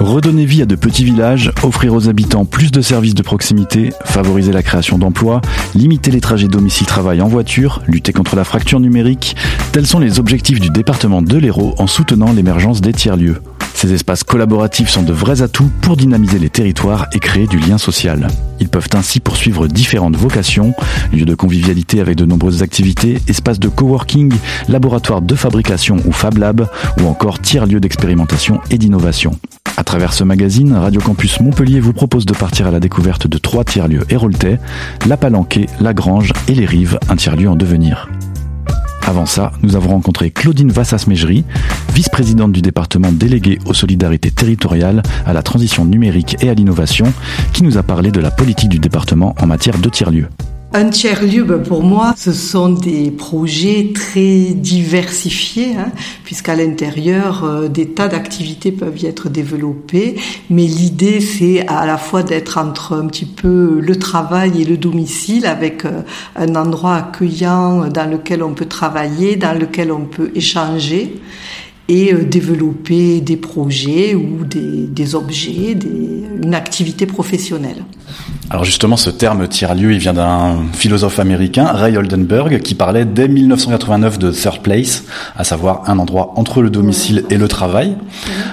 Redonner vie à de petits villages, offrir aux habitants plus de services de proximité, favoriser la création d'emplois, limiter les trajets domicile-travail en voiture, lutter contre la fracture numérique, tels sont les objectifs du département de l'Hérault en soutenant l'émergence des tiers-lieux. Ces espaces collaboratifs sont de vrais atouts pour dynamiser les territoires et créer du lien social. Ils peuvent ainsi poursuivre différentes vocations, lieux de convivialité avec de nombreuses activités, espaces de coworking, laboratoires de fabrication ou Fab Lab, ou encore tiers-lieux d'expérimentation et d'innovation. À travers ce magazine, Radio Campus Montpellier vous propose de partir à la découverte de trois tiers-lieux héroltais, La Palanquée, La Grange et Les Rives, un tiers-lieu en devenir. Avant ça, nous avons rencontré Claudine Vassas-Mégerie, vice-présidente du département délégué aux solidarités territoriales, à la transition numérique et à l'innovation, qui nous a parlé de la politique du département en matière de tiers-lieux. Un tiers-lieu, pour moi, ce sont des projets très diversifiés, hein, puisqu'à l'intérieur, euh, des tas d'activités peuvent y être développées. Mais l'idée, c'est à la fois d'être entre un petit peu le travail et le domicile, avec euh, un endroit accueillant dans lequel on peut travailler, dans lequel on peut échanger et euh, développer des projets ou des, des objets, des, une activité professionnelle. Alors justement, ce terme tiers-lieu, il vient d'un philosophe américain, Ray Oldenburg, qui parlait dès 1989 de third place, à savoir un endroit entre le domicile et le travail.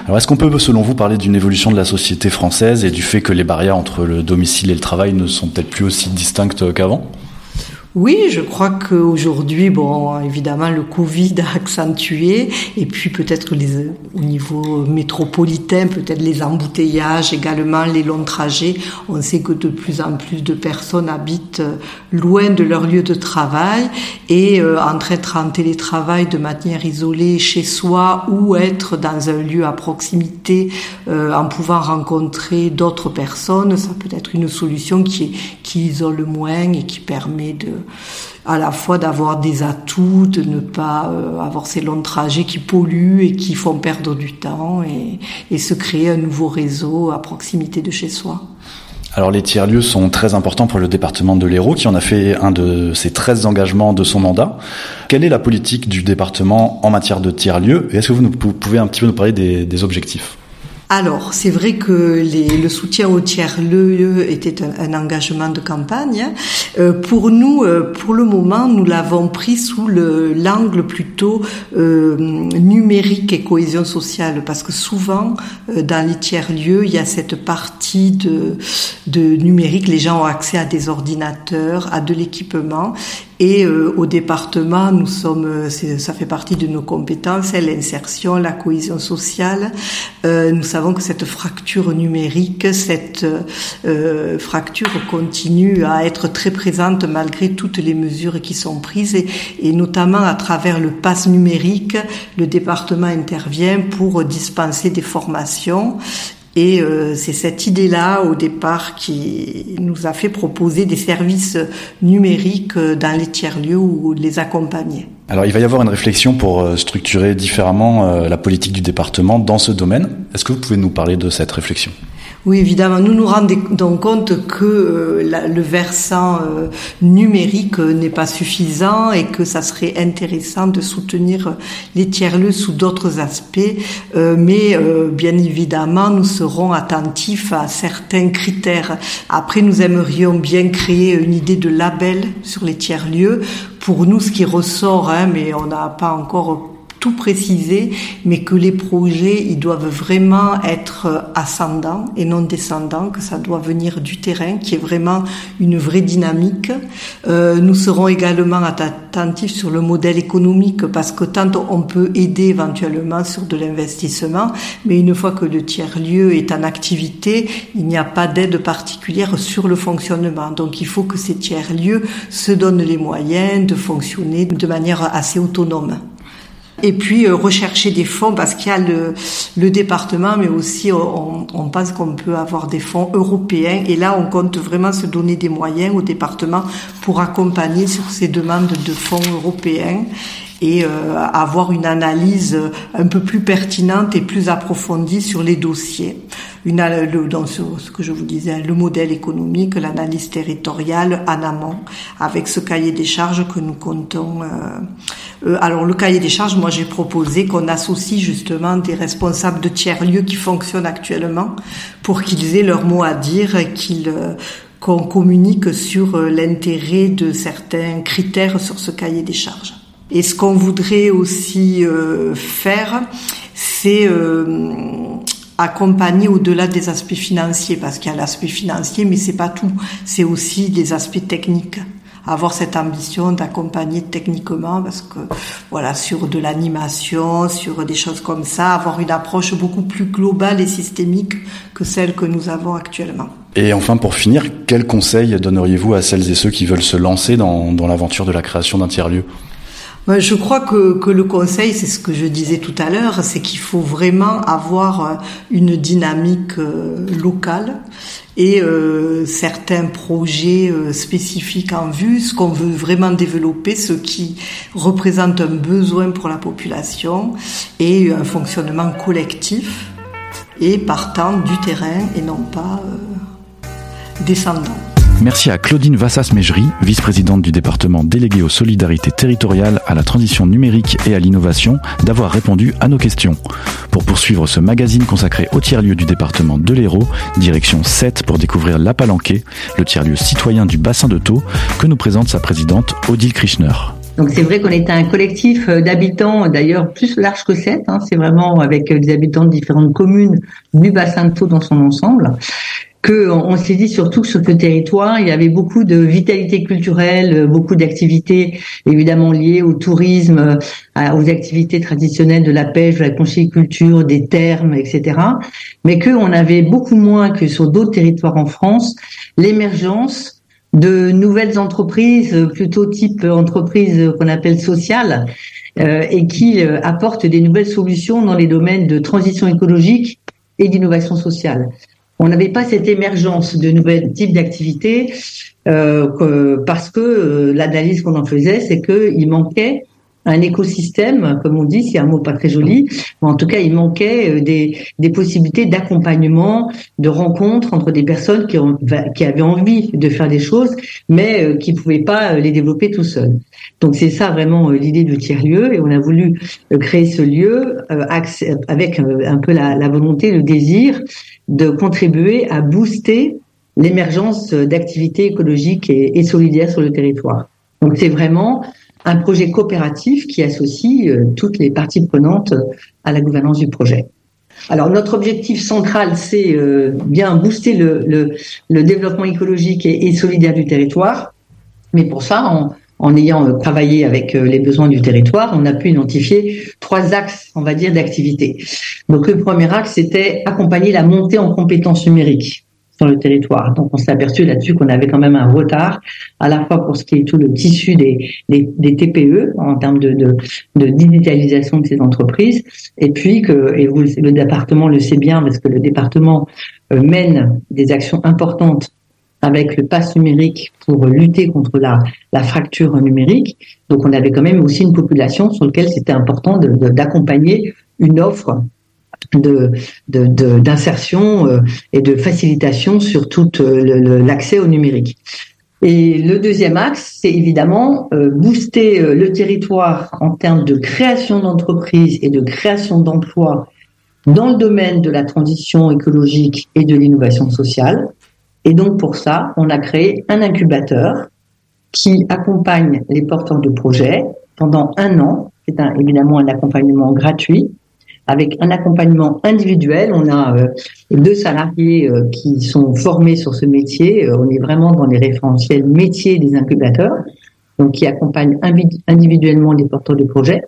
Alors est-ce qu'on peut, selon vous, parler d'une évolution de la société française et du fait que les barrières entre le domicile et le travail ne sont peut-être plus aussi distinctes qu'avant? Oui, je crois qu'aujourd'hui, bon, évidemment, le Covid a accentué, et puis peut-être les, au niveau métropolitain, peut-être les embouteillages, également les longs trajets. On sait que de plus en plus de personnes habitent euh, loin de leur lieu de travail et euh, entre être en télétravail de manière isolée chez soi ou être dans un lieu à proximité euh, en pouvant rencontrer d'autres personnes, ça peut être une solution qui, qui isole moins et qui permet de à la fois d'avoir des atouts, de ne pas euh, avoir ces longs trajets qui polluent et qui font perdre du temps et, se créer un nouveau réseau à proximité de chez soi. Alors les tiers-lieux sont très importants pour le département de l'Hérault qui en a fait un de ses 13 engagements de son mandat. Quelle est la politique du département en matière de tiers-lieux? Et est-ce que vous, pouvez un petit peu nous parler des objectifs? Alors, c'est vrai que le soutien au tiers-lieu était un, engagement de campagne. Euh, pour nous, euh, pour le moment, nous l'avons pris sous l'angle plutôt euh, numérique et cohésion sociale, parce que souvent, dans les tiers-lieux, il y a cette partie de numérique. Les gens ont accès à des ordinateurs, à de l'équipement, et euh, au département, nous sommes, euh, ça fait partie de nos compétences, l'insertion, la cohésion sociale. Euh, nous savons que cette fracture numérique, cette fracture continue à être très présente malgré toutes les mesures qui sont prises et, et notamment à travers le pass numérique, le département intervient pour dispenser des formations et euh, c'est cette idée-là, au départ, qui nous a fait proposer des services numériques euh, dans les tiers-lieux ou les accompagner. Alors, il va y avoir une réflexion pour euh, structurer différemment la politique du département dans ce domaine. Est-ce que vous pouvez nous parler de cette réflexion? Oui, évidemment, nous nous rendons compte que euh, le versant euh, numérique euh, n'est pas suffisant et que ça serait intéressant de soutenir les tiers-lieux sous d'autres aspects. mais bien évidemment, nous serons attentifs à certains critères. Après, nous aimerions bien créer une idée de label sur les tiers-lieux. Pour nous, ce qui ressort, hein, mais on n'a pas encore tout préciser, mais que les projets, ils doivent vraiment être ascendants et non descendants, que ça doit venir du terrain, qui est vraiment une vraie dynamique. Euh, nous serons également attentifs sur le modèle économique, parce que tant on peut aider éventuellement sur de l'investissement, mais une fois que le tiers-lieu est en activité, il n'y a pas d'aide particulière sur le fonctionnement. Donc il faut que ces tiers-lieux se donnent les moyens de fonctionner de manière assez autonome et puis euh, rechercher des fonds parce qu'il y a le, département, mais aussi on, on pense qu'on peut avoir des fonds européens. Et là, on compte vraiment se donner des moyens au département pour accompagner sur ces demandes de fonds européens et avoir une analyse un peu plus pertinente et plus approfondie sur les dossiers. Une, le, dans ce, que je vous disais, le modèle économique, l'analyse territoriale en amont, avec ce cahier des charges que nous comptons. alors le cahier des charges, moi j'ai proposé qu'on associe justement des responsables de tiers-lieux qui fonctionnent actuellement pour qu'ils aient leur mot à dire qu'ils qu'on communique sur euh, l'intérêt de certains critères sur ce cahier des charges. Et ce qu'on voudrait aussi euh, faire, c'est euh, accompagner au-delà des aspects financiers, parce qu'il y a l'aspect financier, mais c'est pas tout. C'est aussi des aspects techniques avoir cette ambition d'accompagner techniquement parce que voilà sur de l'animation, sur des choses comme ça, avoir une approche beaucoup plus globale et systémique que celle que nous avons actuellement. Et enfin, pour finir, quels conseils donneriez-vous à celles et ceux qui veulent se lancer dans, dans l'aventure de la création d'un tiers-lieu? Je crois que, que le conseil, c'est ce que je disais tout à l'heure, c'est qu'il faut vraiment avoir euh, une dynamique euh, locale et euh, certains projets spécifiques en vue, ce qu'on veut vraiment développer, ce qui représente un besoin pour la population et un fonctionnement collectif et partant du terrain et non pas descendant. Merci à Claudine Vassas-Mégerie, vice-présidente du département délégué aux solidarités territoriales, à la transition numérique et à l'innovation, d'avoir répondu à nos questions. Pour poursuivre ce magazine consacré au tiers-lieu du département de l'Hérault, direction 7 pour découvrir La Palanquée, le tiers-lieu citoyen du bassin de Thau, que nous présente sa présidente Odile Krishner. Donc c'est vrai qu'on est un collectif euh, d'habitants, d'ailleurs plus large que 7, hein, c'est vraiment avec euh, des habitants de différentes communes du bassin de Thau dans son ensemble que on s'est dit surtout que sur ce territoire, il y avait beaucoup de vitalité culturelle, beaucoup d'activités évidemment liées au tourisme, aux activités traditionnelles de la pêche, de la conchyliculture, des termes, etc. Mais qu'on avait beaucoup moins que sur d'autres territoires en France l'émergence de nouvelles entreprises, plutôt type entreprise qu'on appelle sociale, euh, et qui euh, apportent des nouvelles solutions dans les domaines de transition écologique et d'innovation sociale on n'avait pas cette émergence de nouveaux types d'activités euh, parce que euh, l'analyse qu'on en faisait, c'est qu'il manquait un écosystème, comme on dit, c'est un mot pas très joli, en tout cas, il manquait euh, des, possibilités d'accompagnement, de rencontres entre des personnes qui, avaient envie de faire des choses, mais qui pouvaient pas les développer tout seuls. Donc c'est ça vraiment l'idée du tiers-lieu, et on a voulu créer ce lieu avec un peu la, la volonté, le désir de contribuer à booster l'émergence d'activités écologiques et, solidaires sur le territoire. Donc c'est vraiment un projet coopératif qui associe euh, toutes les parties prenantes à la gouvernance du projet. Alors notre objectif central, c'est euh, bien booster le, développement écologique et, solidaire du territoire. Mais pour ça, en ayant euh, travaillé avec euh, les besoins du territoire, on a pu identifier trois axes, on va dire, d'activité. Donc le premier axe, c'était accompagner la montée en compétences numériques sur le territoire. Donc on s'est aperçu là-dessus qu'on avait quand même un retard, à la fois pour ce qui est tout le tissu des, des, TPE en termes de, de, digitalisation de ces entreprises, et puis que, et vous, le département le sait bien parce que le département euh, mène des actions importantes avec le pass numérique pour lutter contre la, la fracture numérique. Donc on avait quand même aussi une population sur laquelle c'était important d'accompagner une offre de d'insertion euh, et de facilitation sur tout euh, l'accès au numérique. Et le deuxième axe, c'est évidemment euh, booster le territoire en termes de création d'entreprises et de création d'emplois dans le domaine de la transition écologique et de l'innovation sociale. Et donc pour ça, on a créé un incubateur qui accompagne les porteurs de projets pendant un an. C'est évidemment un accompagnement gratuit avec un accompagnement individuel. On a euh, deux salariés euh, qui sont formés sur ce métier. Euh, on est vraiment dans les référentiels métiers des incubateurs, donc qui accompagnent individuellement les porteurs de projets.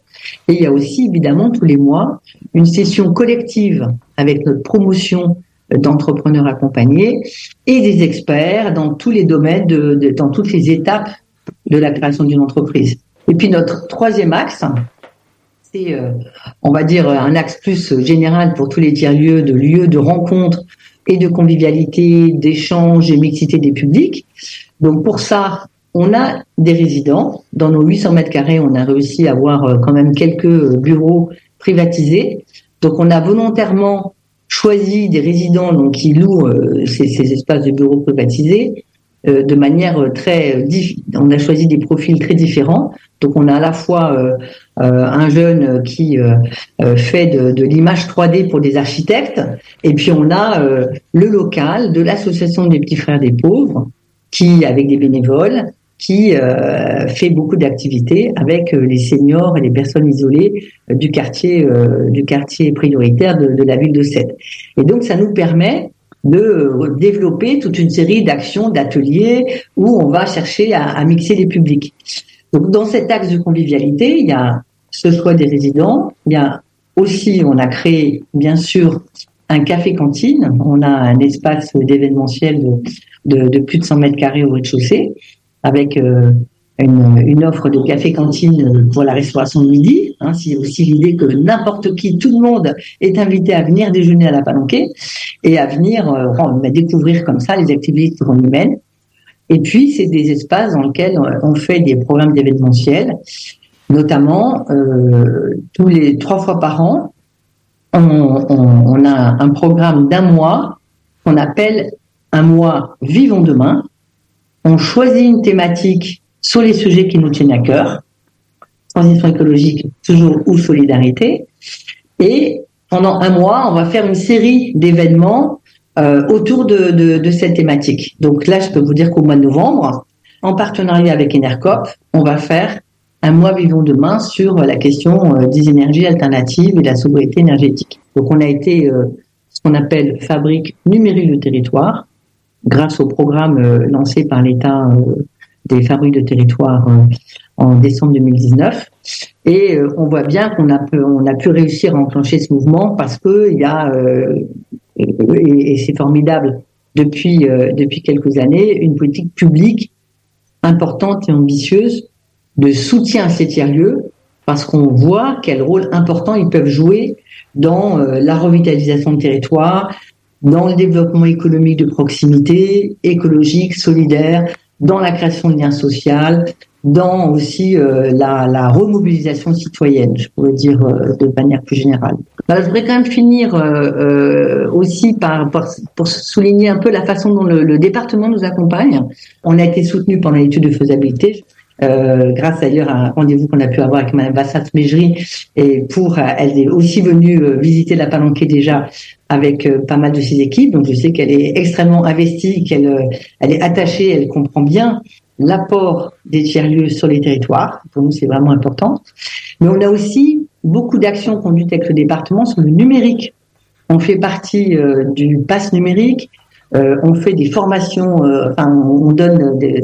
Et il y a aussi évidemment tous les mois une session collective avec notre promotion d'entrepreneurs accompagnés et des experts dans tous les domaines, de, dans toutes les étapes de la création d'une entreprise. Et puis notre troisième axe, euh, on va dire, un axe plus général pour tous les tiers-lieux, de lieux de rencontre et de convivialité, d'échange et mixité des publics. Donc pour ça, on a des résidents. Dans nos 800 mètres carrés, on a réussi à avoir euh, quand même quelques bureaux privatisés. Donc, on a volontairement choisi des résidents donc, qui louent ces, ces, espaces de bureaux privatisés euh, de manière très on a choisi des profils très différents donc on a à la fois euh, euh, un jeune qui fait de, l'image 3D pour des architectes et puis on a le local de l'association des petits frères des pauvres qui avec des bénévoles qui fait beaucoup d'activités avec les seniors et les personnes isolées du quartier du quartier prioritaire de la ville de Sète. Et donc ça nous permet de développer toute une série d'actions, d'ateliers où on va chercher à, mixer les publics. Donc, dans cet axe de convivialité, il y a ce choix des résidents, y a aussi, on a créé bien sûr un café-cantine, on a un espace d'événementiel de, plus de 100 mètres carrés au rez-de-chaussée, avec euh, une, offre de café-cantine pour la restauration de midi. Hein, c'est aussi l'idée que n'importe qui, tout le monde est invité à venir déjeuner à la Palanquée et à venir euh, découvrir comme ça les activités humaines. Et puis, c'est des espaces dans lesquels on fait des programmes d'événementiel, notamment euh, tous les trois fois par an, on, a un programme d'un mois qu'on appelle un mois Vivons demain. On choisit une thématique sur les sujets qui nous tiennent à cœur, transition écologique toujours ou solidarité. Et pendant un mois, on va faire une série d'événements euh, autour de, cette thématique. Donc là, je peux vous dire qu'au mois de novembre, en partenariat avec Enercop, on va faire un mois vivant demain sur la question euh, des énergies alternatives et de la sobriété énergétique. Donc on a été euh, ce qu'on appelle fabrique numérique de territoire grâce au programme euh, lancé par l'État des fabriques de territoire euh, en décembre 2019. Et euh, on voit bien qu'on a pu, on a pu réussir à enclencher ce mouvement parce que il y a euh, et, c'est formidable depuis depuis quelques années une politique publique importante et ambitieuse de soutien à ces tiers-lieux parce qu'on voit quel rôle important ils peuvent jouer dans la revitalisation de territoire, dans le développement économique de proximité, écologique, solidaire, dans la création de liens sociaux, dans aussi euh, la, remobilisation citoyenne, je pourrais dire euh, de manière plus générale. je voudrais quand même finir euh, aussi par, pour souligner un peu la façon dont le, le, département nous accompagne. On a été soutenu pendant l'étude de faisabilité. Grâce d'ailleurs à un rendez-vous qu'on a pu avoir avec Mme Bassat Mejri et pour elle est aussi venue visiter la Palanquée déjà avec euh, pas mal de ses équipes. Donc je sais qu'elle est extrêmement investie, qu'elle euh, elle est attachée, elle comprend bien l'apport des tiers-lieux sur les territoires. Pour nous, c'est vraiment important. Mais on a aussi beaucoup d'actions conduites avec le département sur le numérique. On fait partie euh, du pass numérique. on fait des formations. enfin, on donne des,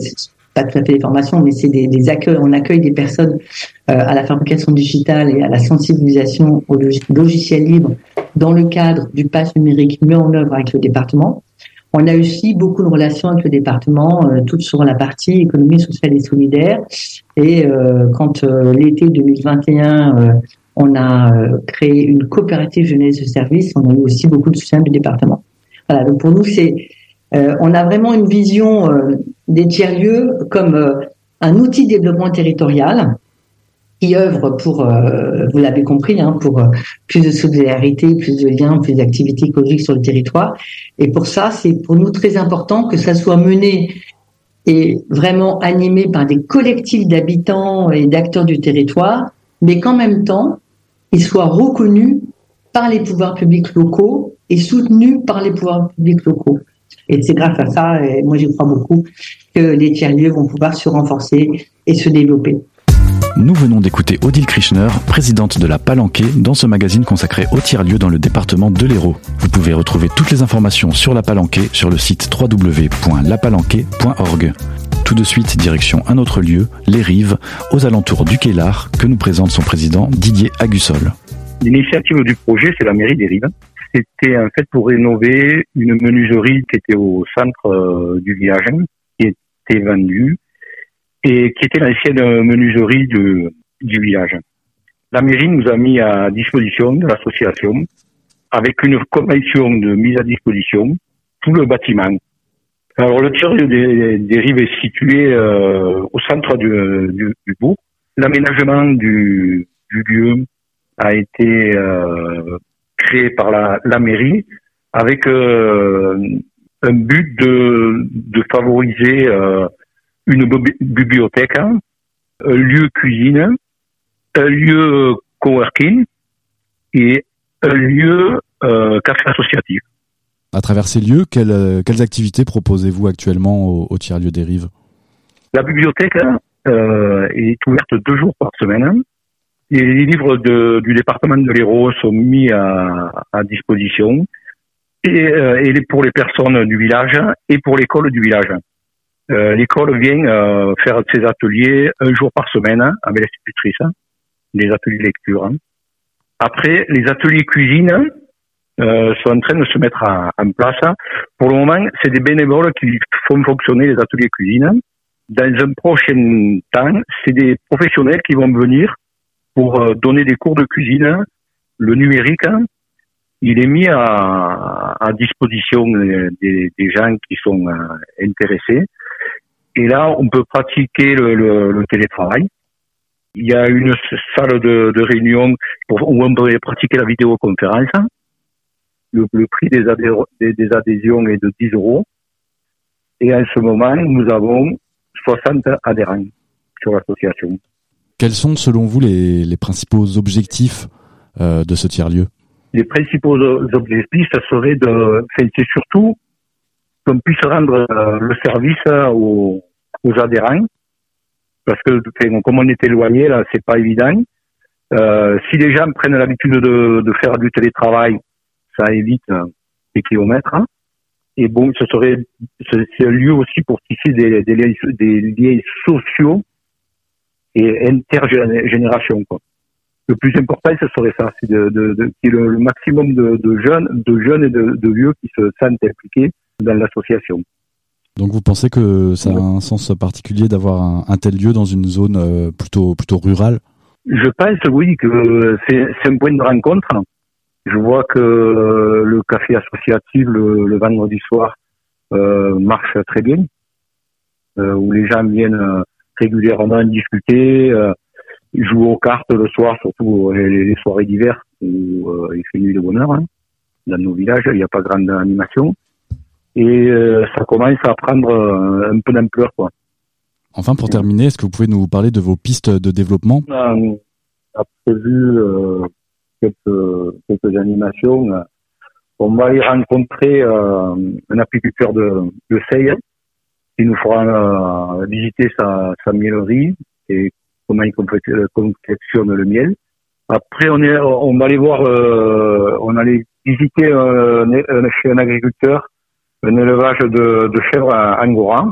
pas tout à fait des formations, mais c'est des, des, accueils. On accueille des personnes à la fabrication digitale et à la sensibilisation au logiciel libre dans le cadre du pass numérique mis en œuvre avec le département. On a aussi beaucoup de relations avec le département, euh, toutes sur la partie économie sociale et solidaire. Et euh, quand euh, l'été 2021, euh, on a créé une coopérative jeunesse de service, on a eu aussi beaucoup de soutien du département. Voilà, donc pour nous, c'est, on a vraiment une vision des tiers-lieux comme un outil de développement territorial qui œuvre pour, euh, vous l'avez compris, hein, pour euh, plus de solidarité, plus de liens, plus d'activités écologiques sur le territoire. Et pour ça, c'est pour nous très important que ça soit mené et vraiment animé par des collectifs d'habitants et d'acteurs du territoire, mais qu'en même temps, il soit reconnu par les pouvoirs publics locaux et soutenu par les pouvoirs publics locaux. Et c'est grâce à ça, et moi j'y crois beaucoup, que les tiers-lieux vont pouvoir se renforcer et se développer. Nous venons d'écouter Odile Krishner, présidente de la Palanquée, dans ce magazine consacré au tiers-lieu dans le département de l'Hérault. Vous pouvez retrouver toutes les informations sur la Palanquée sur le site www.lapalanquée.org. Tout de suite, direction un autre lieu, les Rives, aux alentours du Kélar, que nous présente son président Didier Agussol. L'initiative du projet, c'est la mairie des Rives. C'était en fait pour rénover une menuiserie qui était au centre euh, du village, qui était vendue et qui était l'ancienne menuiserie du, du village. La mairie nous a mis à disposition de l'association avec une convention de mise à disposition tout le bâtiment. Alors le tiers-lieu des, des, rives est situé euh, au centre du, du, du bourg. L'aménagement du, du lieu a été euh, créé par la, la mairie avec euh, un but de, de favoriser euh, une bibliothèque, hein, un lieu cuisine, un lieu coworking et un lieu euh, café associatif. À travers ces lieux, quelles, quelles activités proposez-vous actuellement au, au tiers-lieu des Rives? La bibliothèque euh, est ouverte deux jours par semaine. Les livres de, du département de l'Hérault sont mis à, à disposition et, euh, et, pour les personnes du village et pour l'école du village. Euh, l'école vient euh, faire ses ateliers un jour par semaine avec l'institutrice, les ateliers lecture. Après, les ateliers cuisine euh, sont en train de se mettre en place. Pour le moment, c'est des bénévoles qui font fonctionner les ateliers cuisine. Dans un prochain temps, c'est des professionnels qui vont venir pour euh, donner des cours de cuisine. Le numérique, il est mis à, à disposition des, des, gens qui sont euh, intéressés. Et là, on peut pratiquer le, le, le, télétravail. Il y a une salle de, de réunion où on peut pratiquer la vidéoconférence. Le, prix des, des, adhésions est de 10 euros. Et en ce moment, nous avons 60 adhérents sur l'association. Quels sont, selon vous, les, principaux objectifs euh, de ce tiers-lieu? Les principaux objectifs, ça serait de, c'est surtout qu'on puisse rendre euh, le service aux, aux, adhérents, parce que comme on est éloigné, là, c'est pas évident. Euh, si les gens prennent l'habitude de, faire du télétravail, ça évite des kilomètres. Hein. Et bon, ce serait c'est un lieu aussi pour tisser des liens sociaux et intergénération. Quoi. Le plus important, ce serait ça, c'est de, de, de, le, maximum de, de, jeunes, de jeunes et de, de vieux qui se sentent impliqués dans l'association. Donc vous pensez que ça a un sens particulier d'avoir un, un, tel lieu dans une zone euh, plutôt plutôt rurale? Je pense oui que c'est un point de rencontre. Je vois que euh, le café associatif le, le vendredi soir euh, marche très bien, euh, où les gens viennent régulièrement discuter, euh, jouer aux cartes le soir, surtout les, les soirées d'hiver où euh, il fait nuit de bonheur. Hein. Dans nos villages, il n'y a pas grande animation. Et euh, ça commence à prendre un peu d'ampleur. quoi. Enfin, pour terminer, est-ce que vous pouvez nous parler de vos pistes de développement? On a, prévu euh, quelques, quelques animations. On va aller rencontrer euh, un apiculteur de, de Seille qui nous fera euh, visiter sa, sa miellerie et comment il confectionne le miel. Après, on est, on va aller voir, euh, on allait visiter un, chez un agriculteur un élevage de, de chèvres à Angora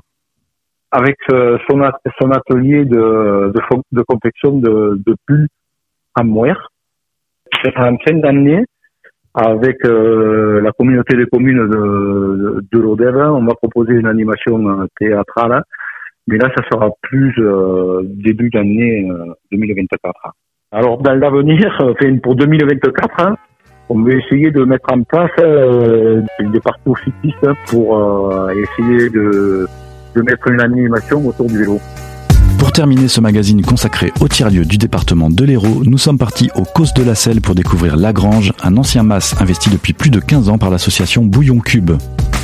avec son, son atelier de, de, de confection de, de pulls en moire. En fin d'année, avec euh, la communauté des communes de, de, on va proposer une animation euh, théâtrale, mais là, ça sera plus euh, début d'année 2024. Alors, dans l'avenir, enfin, pour 2024, hein, on va essayer de mettre en place euh, des parcours cyclistes pour euh, essayer de, de mettre une animation autour du vélo. Pour terminer ce magazine consacré au tiers-lieu du département de l'Hérault, nous sommes partis au Causse de la Selle pour découvrir Lagrange, un ancien mas investi depuis plus de 15 ans par l'association Bouillon Cube.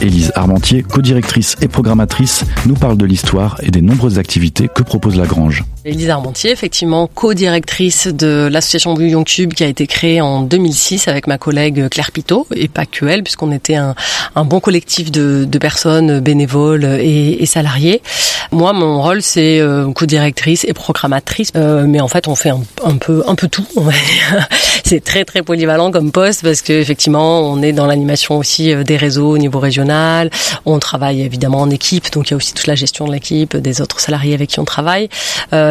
Élise Armentier, co-directrice et programmatrice, nous parle de l'histoire et des nombreuses activités que propose Lagrange. Élise Armentier, effectivement, co-directrice de l'association Bouillon Cube qui a été créée en 2006 avec ma collègue Claire Pitot, et pas que elle, puisqu'on était un, bon collectif de, personnes bénévoles et, salariés. Moi, mon rôle, c'est euh, co-directrice et programmatrice, euh, mais en fait, on fait un, peu un peu tout. c'est très très polyvalent comme poste parce qu'effectivement, on est dans l'animation aussi euh, des réseaux au niveau régional. On travaille évidemment en équipe, donc il y a aussi toute la gestion de l'équipe, des autres salariés avec qui on travaille.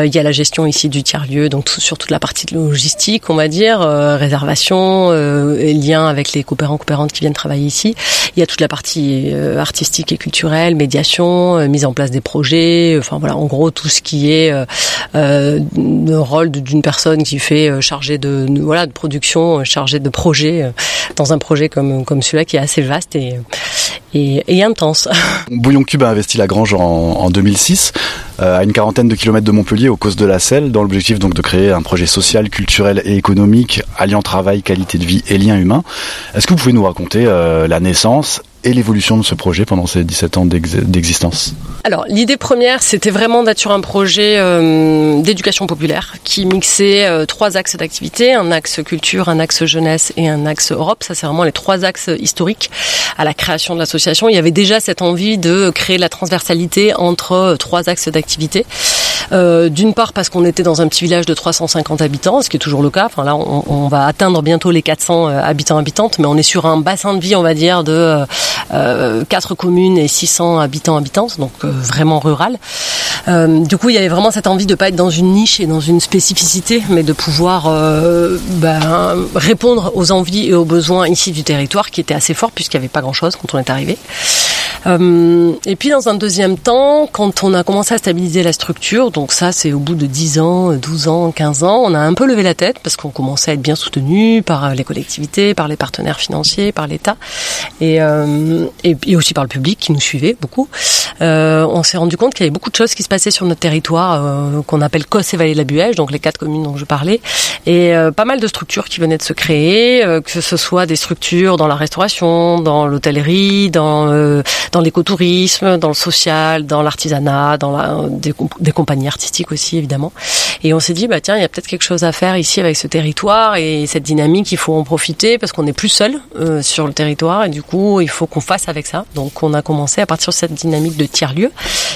Il y a la gestion ici du tiers-lieu, donc tout, sur toute la partie logistique, on va dire, euh, réservation, euh, lien avec les coopérants, coopérantes qui viennent travailler ici. Il y a toute la partie euh, artistique et culturelle, médiation, euh, mise en place des projets, enfin voilà, en gros tout ce qui est euh, le rôle d'une personne qui fait chargé de, voilà de production, chargé de projet dans un projet comme comme celui-là qui est assez vaste et et, intense. Bouillon Cube a investi la Grange en, 2006, euh, à une quarantaine de kilomètres de Montpellier, au cause de la Selle, dans l'objectif donc de créer un projet social, culturel et économique, alliant travail, qualité de vie et liens humains. Est-ce que vous pouvez nous raconter euh, la naissance et l'évolution de ce projet pendant ces 17 ans d'existence Alors, l'idée première, c'était vraiment d'être sur un projet euh, d'éducation populaire qui mixait euh, trois axes d'activité, un axe culture, un axe jeunesse et un axe Europe. Ça, c'est vraiment les trois axes historiques à la création de l'association. Il y avait déjà cette envie de créer la transversalité entre euh, trois axes d'activité. D'une part parce qu'on était dans un petit village de 350 habitants, ce qui est toujours le cas. Enfin là, on, on va atteindre bientôt les 400 habitants habitantes, mais on est sur un bassin de vie, on va dire, de quatre communes et 600 habitants habitantes, donc euh, vraiment rural. Euh, du coup, il y avait vraiment cette envie de pas être dans une niche et dans une spécificité, mais de pouvoir ben, répondre aux envies et aux besoins ici du territoire, qui était assez fort puisqu'il n'y avait pas grand-chose quand on est arrivé. Et puis dans un deuxième temps, quand on a commencé à stabiliser la structure, donc ça c'est au bout de 10 ans, 12 ans, 15 ans, on a un peu levé la tête parce qu'on commençait à être bien soutenu par les collectivités, par les partenaires financiers, par l'État. Et, et, aussi par le public qui nous suivait beaucoup, euh, on s'est rendu compte qu'il y avait beaucoup de choses qui se passaient sur notre territoire euh, qu'on appelle Cosse et Vallée de la Buège, donc les quatre communes dont je parlais, et euh, pas mal de structures qui venaient de se créer, que ce soit des structures dans la restauration, dans l'hôtellerie, dans dans l'écotourisme, dans le social, dans l'artisanat, dans la, des, des, compagnies artistiques aussi évidemment. Et on s'est dit bah tiens il y a peut-être quelque chose à faire ici avec ce territoire et cette dynamique il faut en profiter parce qu'on n'est plus seul sur le territoire et du coup il faut qu'on fasse avec ça. Donc on a commencé à partir de cette dynamique de tiers-lieu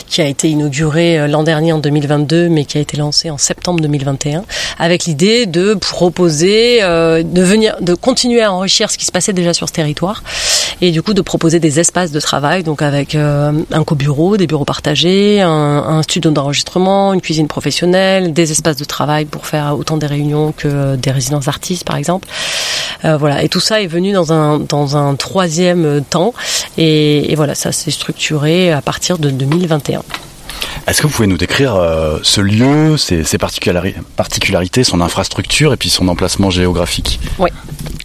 qui a été inaugurée euh, l'an dernier en 2022 mais qui a été lancée en septembre 2021 avec l'idée de proposer euh, de venir de continuer à enrichir ce qui se passait déjà sur ce territoire et du coup de proposer des espaces de travail donc avec euh, un co-bureau, des bureaux partagés, un, un studio d'enregistrement, une cuisine professionnelle, des espaces de travail pour faire autant des réunions que des résidences artistes par exemple. Euh, voilà et tout ça est venu dans un dans un troisième temps et, et voilà ça s'est structuré à partir de 2021. Est-ce que vous pouvez nous décrire euh, ce lieu, ses, particularités, son infrastructure et puis son emplacement géographique? Oui.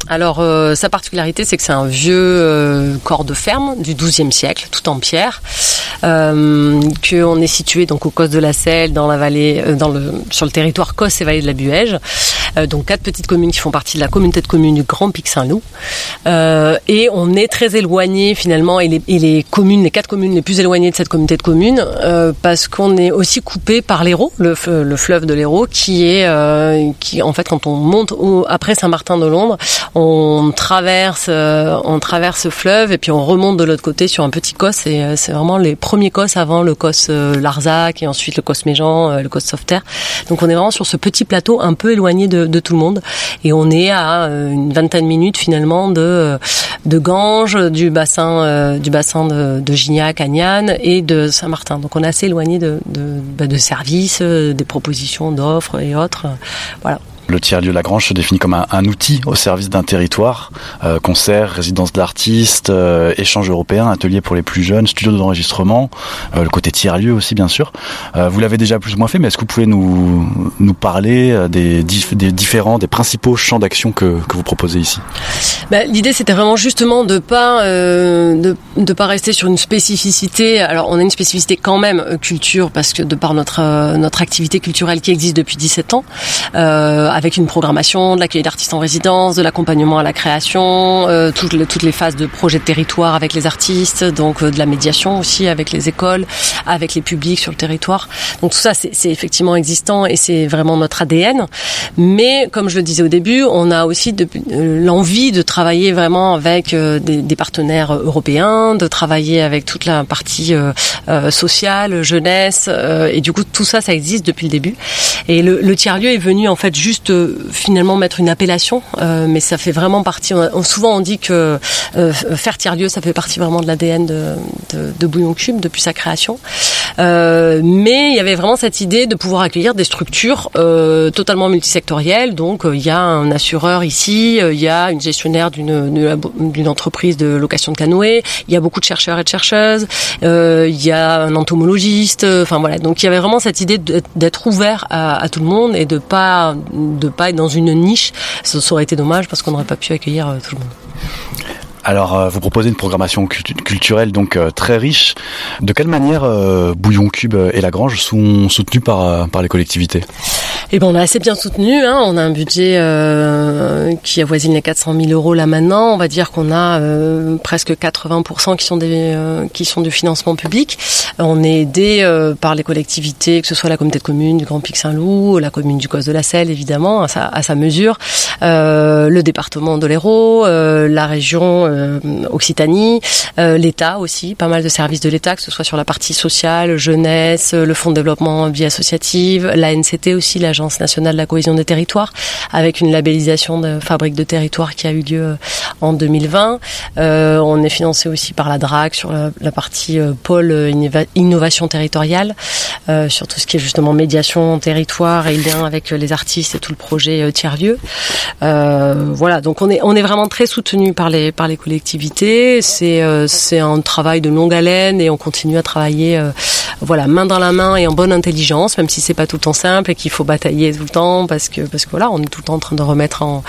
Alors euh, sa particularité, c'est que c'est un vieux euh, corps de ferme du XIIe siècle, tout en pierre, qu'on est situé donc au Cos de la Selle, dans la vallée, dans le sur le territoire Cos et vallée de la Buège. donc quatre petites communes qui font partie de la communauté de communes du Grand Pic Saint-Loup. et on est très éloigné finalement, et les, les quatre communes les plus éloignées de cette communauté de communes, parce qu'on est aussi coupé par l'Hérault, le, le, fleuve de l'Hérault, qui est, qui en fait quand on monte au, après Saint-Martin de Londres, on traverse, euh, on traverse ce fleuve et puis on remonte de l'autre côté sur un petit cos et euh, c'est vraiment les premiers cos avant le cos euh, Larzac et ensuite le cos Méjean, le cos Sauveterre. Donc on est vraiment sur ce petit plateau un peu éloigné de, tout le monde et on est à une vingtaine de minutes finalement de de Ganges, du bassin du bassin de, Gignac, Agnan et de Saint-Martin. Donc on est assez bah, de services, des propositions d'offres et autres. Le tiers-lieu Lagrange se définit comme un, outil au service d'un territoire. Euh, concerts, résidence d'artistes, euh, échanges européens, ateliers pour les plus jeunes, studio d'enregistrement, euh, le côté tiers-lieu aussi bien sûr. Euh, vous l'avez déjà plus ou moins fait, mais est-ce que vous pouvez nous, parler des, différents, des principaux champs d'action que, vous proposez ici? Bah, L'idée c'était vraiment justement de pas de, de pas rester sur une spécificité. Alors on a une spécificité quand même culture parce que de par notre activité culturelle qui existe depuis 17 ans. Avec une programmation, de l'accueil d'artistes en résidence, de l'accompagnement à la création, euh, toutes, les, toutes les phases de projet de territoire avec les artistes, donc euh, de la médiation aussi avec les écoles, avec les publics sur le territoire. Donc tout ça, c'est effectivement existant et c'est vraiment notre ADN. Mais comme je le disais au début, on a aussi euh, l'envie de travailler vraiment avec des, des, partenaires européens, de travailler avec toute la partie sociale, jeunesse, et du coup tout ça, ça existe depuis le début. Et le, le tiers-lieu est venu en fait juste euh, finalement mettre une appellation, euh, mais ça fait vraiment partie. souvent on dit que euh, faire tiers-lieu, ça fait partie vraiment de l'ADN de, de, de, Bouillon Cube depuis sa création. mais il y avait vraiment cette idée de pouvoir accueillir des structures totalement multisectorielles. Donc il y a un assureur ici, il y a une gestionnaire d'une entreprise de location de canoë, il y a beaucoup de chercheurs et de chercheuses, il y a un entomologiste. Enfin voilà, donc il y avait vraiment cette idée d'être ouvert à, à, tout le monde et de pas de paille dans une niche. Ça aurait été dommage parce qu'on n'aurait pas pu accueillir euh, tout le monde. Alors, euh, vous proposez une programmation culturelle donc euh, très riche. De quelle manière Bouillon Cube et Lagrange sont soutenus par, les collectivités? Eh ben, on a assez bien soutenu. Hein. On a un budget qui avoisine les 400 000 euros là maintenant. On va dire qu'on a presque 80% qui sont des qui sont du financement public. On est aidé par les collectivités, que ce soit la communauté de communes du Grand Pic Saint-Loup, la commune du Cos de la Selle, évidemment, à sa, mesure, le département de l'Hérault, la région euh, Occitanie, euh, l'État aussi, pas mal de services de l'État, que ce soit sur la partie sociale, jeunesse, le Fonds de développement vie associative, la NCT aussi, l'Agence nationale de la cohésion des territoires, avec une labellisation de fabrique de territoire qui a eu lieu euh, en 2020. on est financé aussi par la DRAC sur la, partie pôle innovation territoriale, sur tout ce qui est justement médiation territoire et lien avec les artistes et tout le projet tiers-lieu. voilà, donc on est on est vraiment très soutenu par les par les collectivités. C'est euh, c'est un travail de longue haleine et on continue à travailler euh, voilà main dans la main et en bonne intelligence, même si c'est pas tout le temps simple et qu'il faut batailler tout le temps parce que parce que voilà on est tout le temps en train de remettre en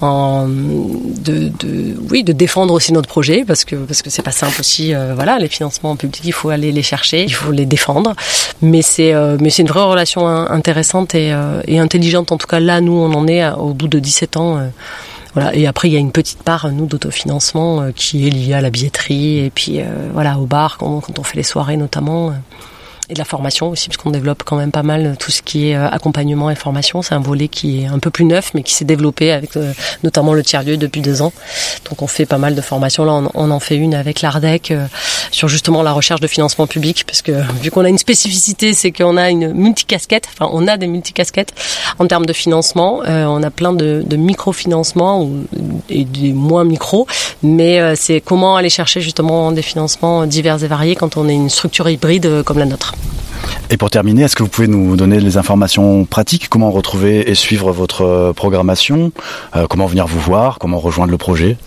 en de, de oui de défendre aussi notre projet parce que parce que c'est pas simple aussi euh, voilà les financements publics il faut aller les chercher il faut les défendre mais c'est mais c'est une vraie relation intéressante et, et intelligente en tout cas là nous on en est au bout de 17 ans voilà. Et après, il y a une petite part, nous, d'autofinancement euh, qui est liée à la billetterie et puis euh, voilà au bar quand, quand, on fait les soirées notamment. Euh et de la formation aussi, parce qu'on développe quand même pas mal tout ce qui est euh, accompagnement et formation. C'est un volet qui est un peu plus neuf, mais qui s'est développé avec euh, notamment le tiers-lieu depuis deux ans. Donc on fait pas mal de formations. Là, on, en fait une avec l'ARDEC euh, sur justement la recherche de financement public, parce que vu qu'on a une spécificité, c'est qu'on a une multicasquette, enfin on a des multicasquettes en termes de financement. on a plein de, de microfinancements et des moins micro, mais c'est comment aller chercher justement des financements divers et variés quand on est une structure hybride comme la nôtre. Et pour terminer, est-ce que vous pouvez nous donner les informations pratiques Comment retrouver et suivre votre euh, programmation euh, Comment venir vous voir Comment rejoindre le projet?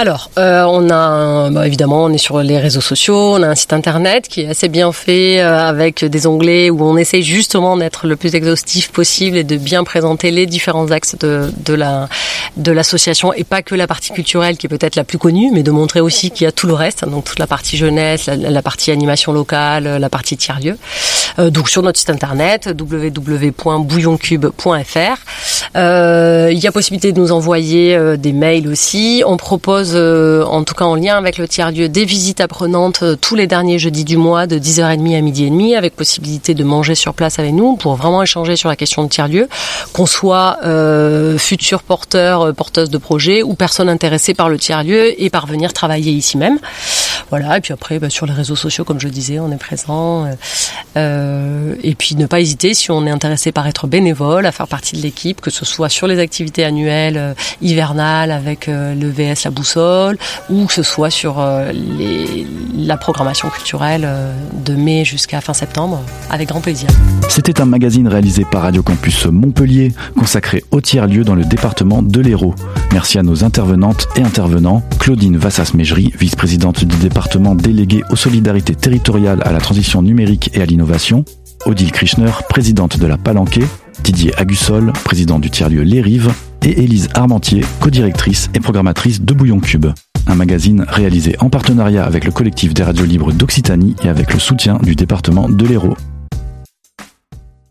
Alors, euh, on a bah, évidemment, on est sur les réseaux sociaux, on a un site internet qui est assez bien fait euh, avec des onglets où on essaye justement d'être le plus exhaustif possible et de bien présenter les différents axes de, de la de l'association et pas que la partie culturelle qui est peut-être la plus connue, mais de montrer aussi qu'il y a tout le reste, donc toute la partie jeunesse, la, partie animation locale, la partie tiers-lieu. Euh, donc sur notre site internet www.bouilloncube.fr, euh, il y a possibilité de nous envoyer des mails aussi. On propose euh, en tout cas en lien avec le tiers-lieu, des visites apprenantes euh, tous les derniers jeudis du mois de 10h30 à midi et demi, avec possibilité de manger sur place avec nous pour vraiment échanger sur la question de tiers-lieu, qu'on soit euh, futur porteur, porteuse de projet ou personne intéressée par le tiers-lieu et parvenir travailler ici même. Voilà, et puis après, bah, sur les réseaux sociaux, comme je disais, on est présent. Euh, et puis ne pas hésiter, si on est intéressé par être bénévole, à faire partie de l'équipe, que ce soit sur les activités annuelles, hivernales, avec le VS La Boussole, ou que ce soit sur euh, la programmation culturelle euh, de mai jusqu'à fin septembre, avec grand plaisir. C'était un magazine réalisé par Radio Campus Montpellier, consacré au tiers-lieu dans le département de l'Hérault. Merci à nos intervenantes et intervenants, Claudine Vassas-Mégerie, vice-présidente du département déléguée aux solidarités territoriales à la transition numérique et à l'innovation, Odile Krishner, présidente de la Palanquée, Didier Agussol, président du tiers-lieu Les Rives, et Élise Armentier, co-directrice et programmatrice de Bouillon Cube, un magazine réalisé en partenariat avec le collectif des radios libres d'Occitanie et avec le soutien du département de l'Hérault.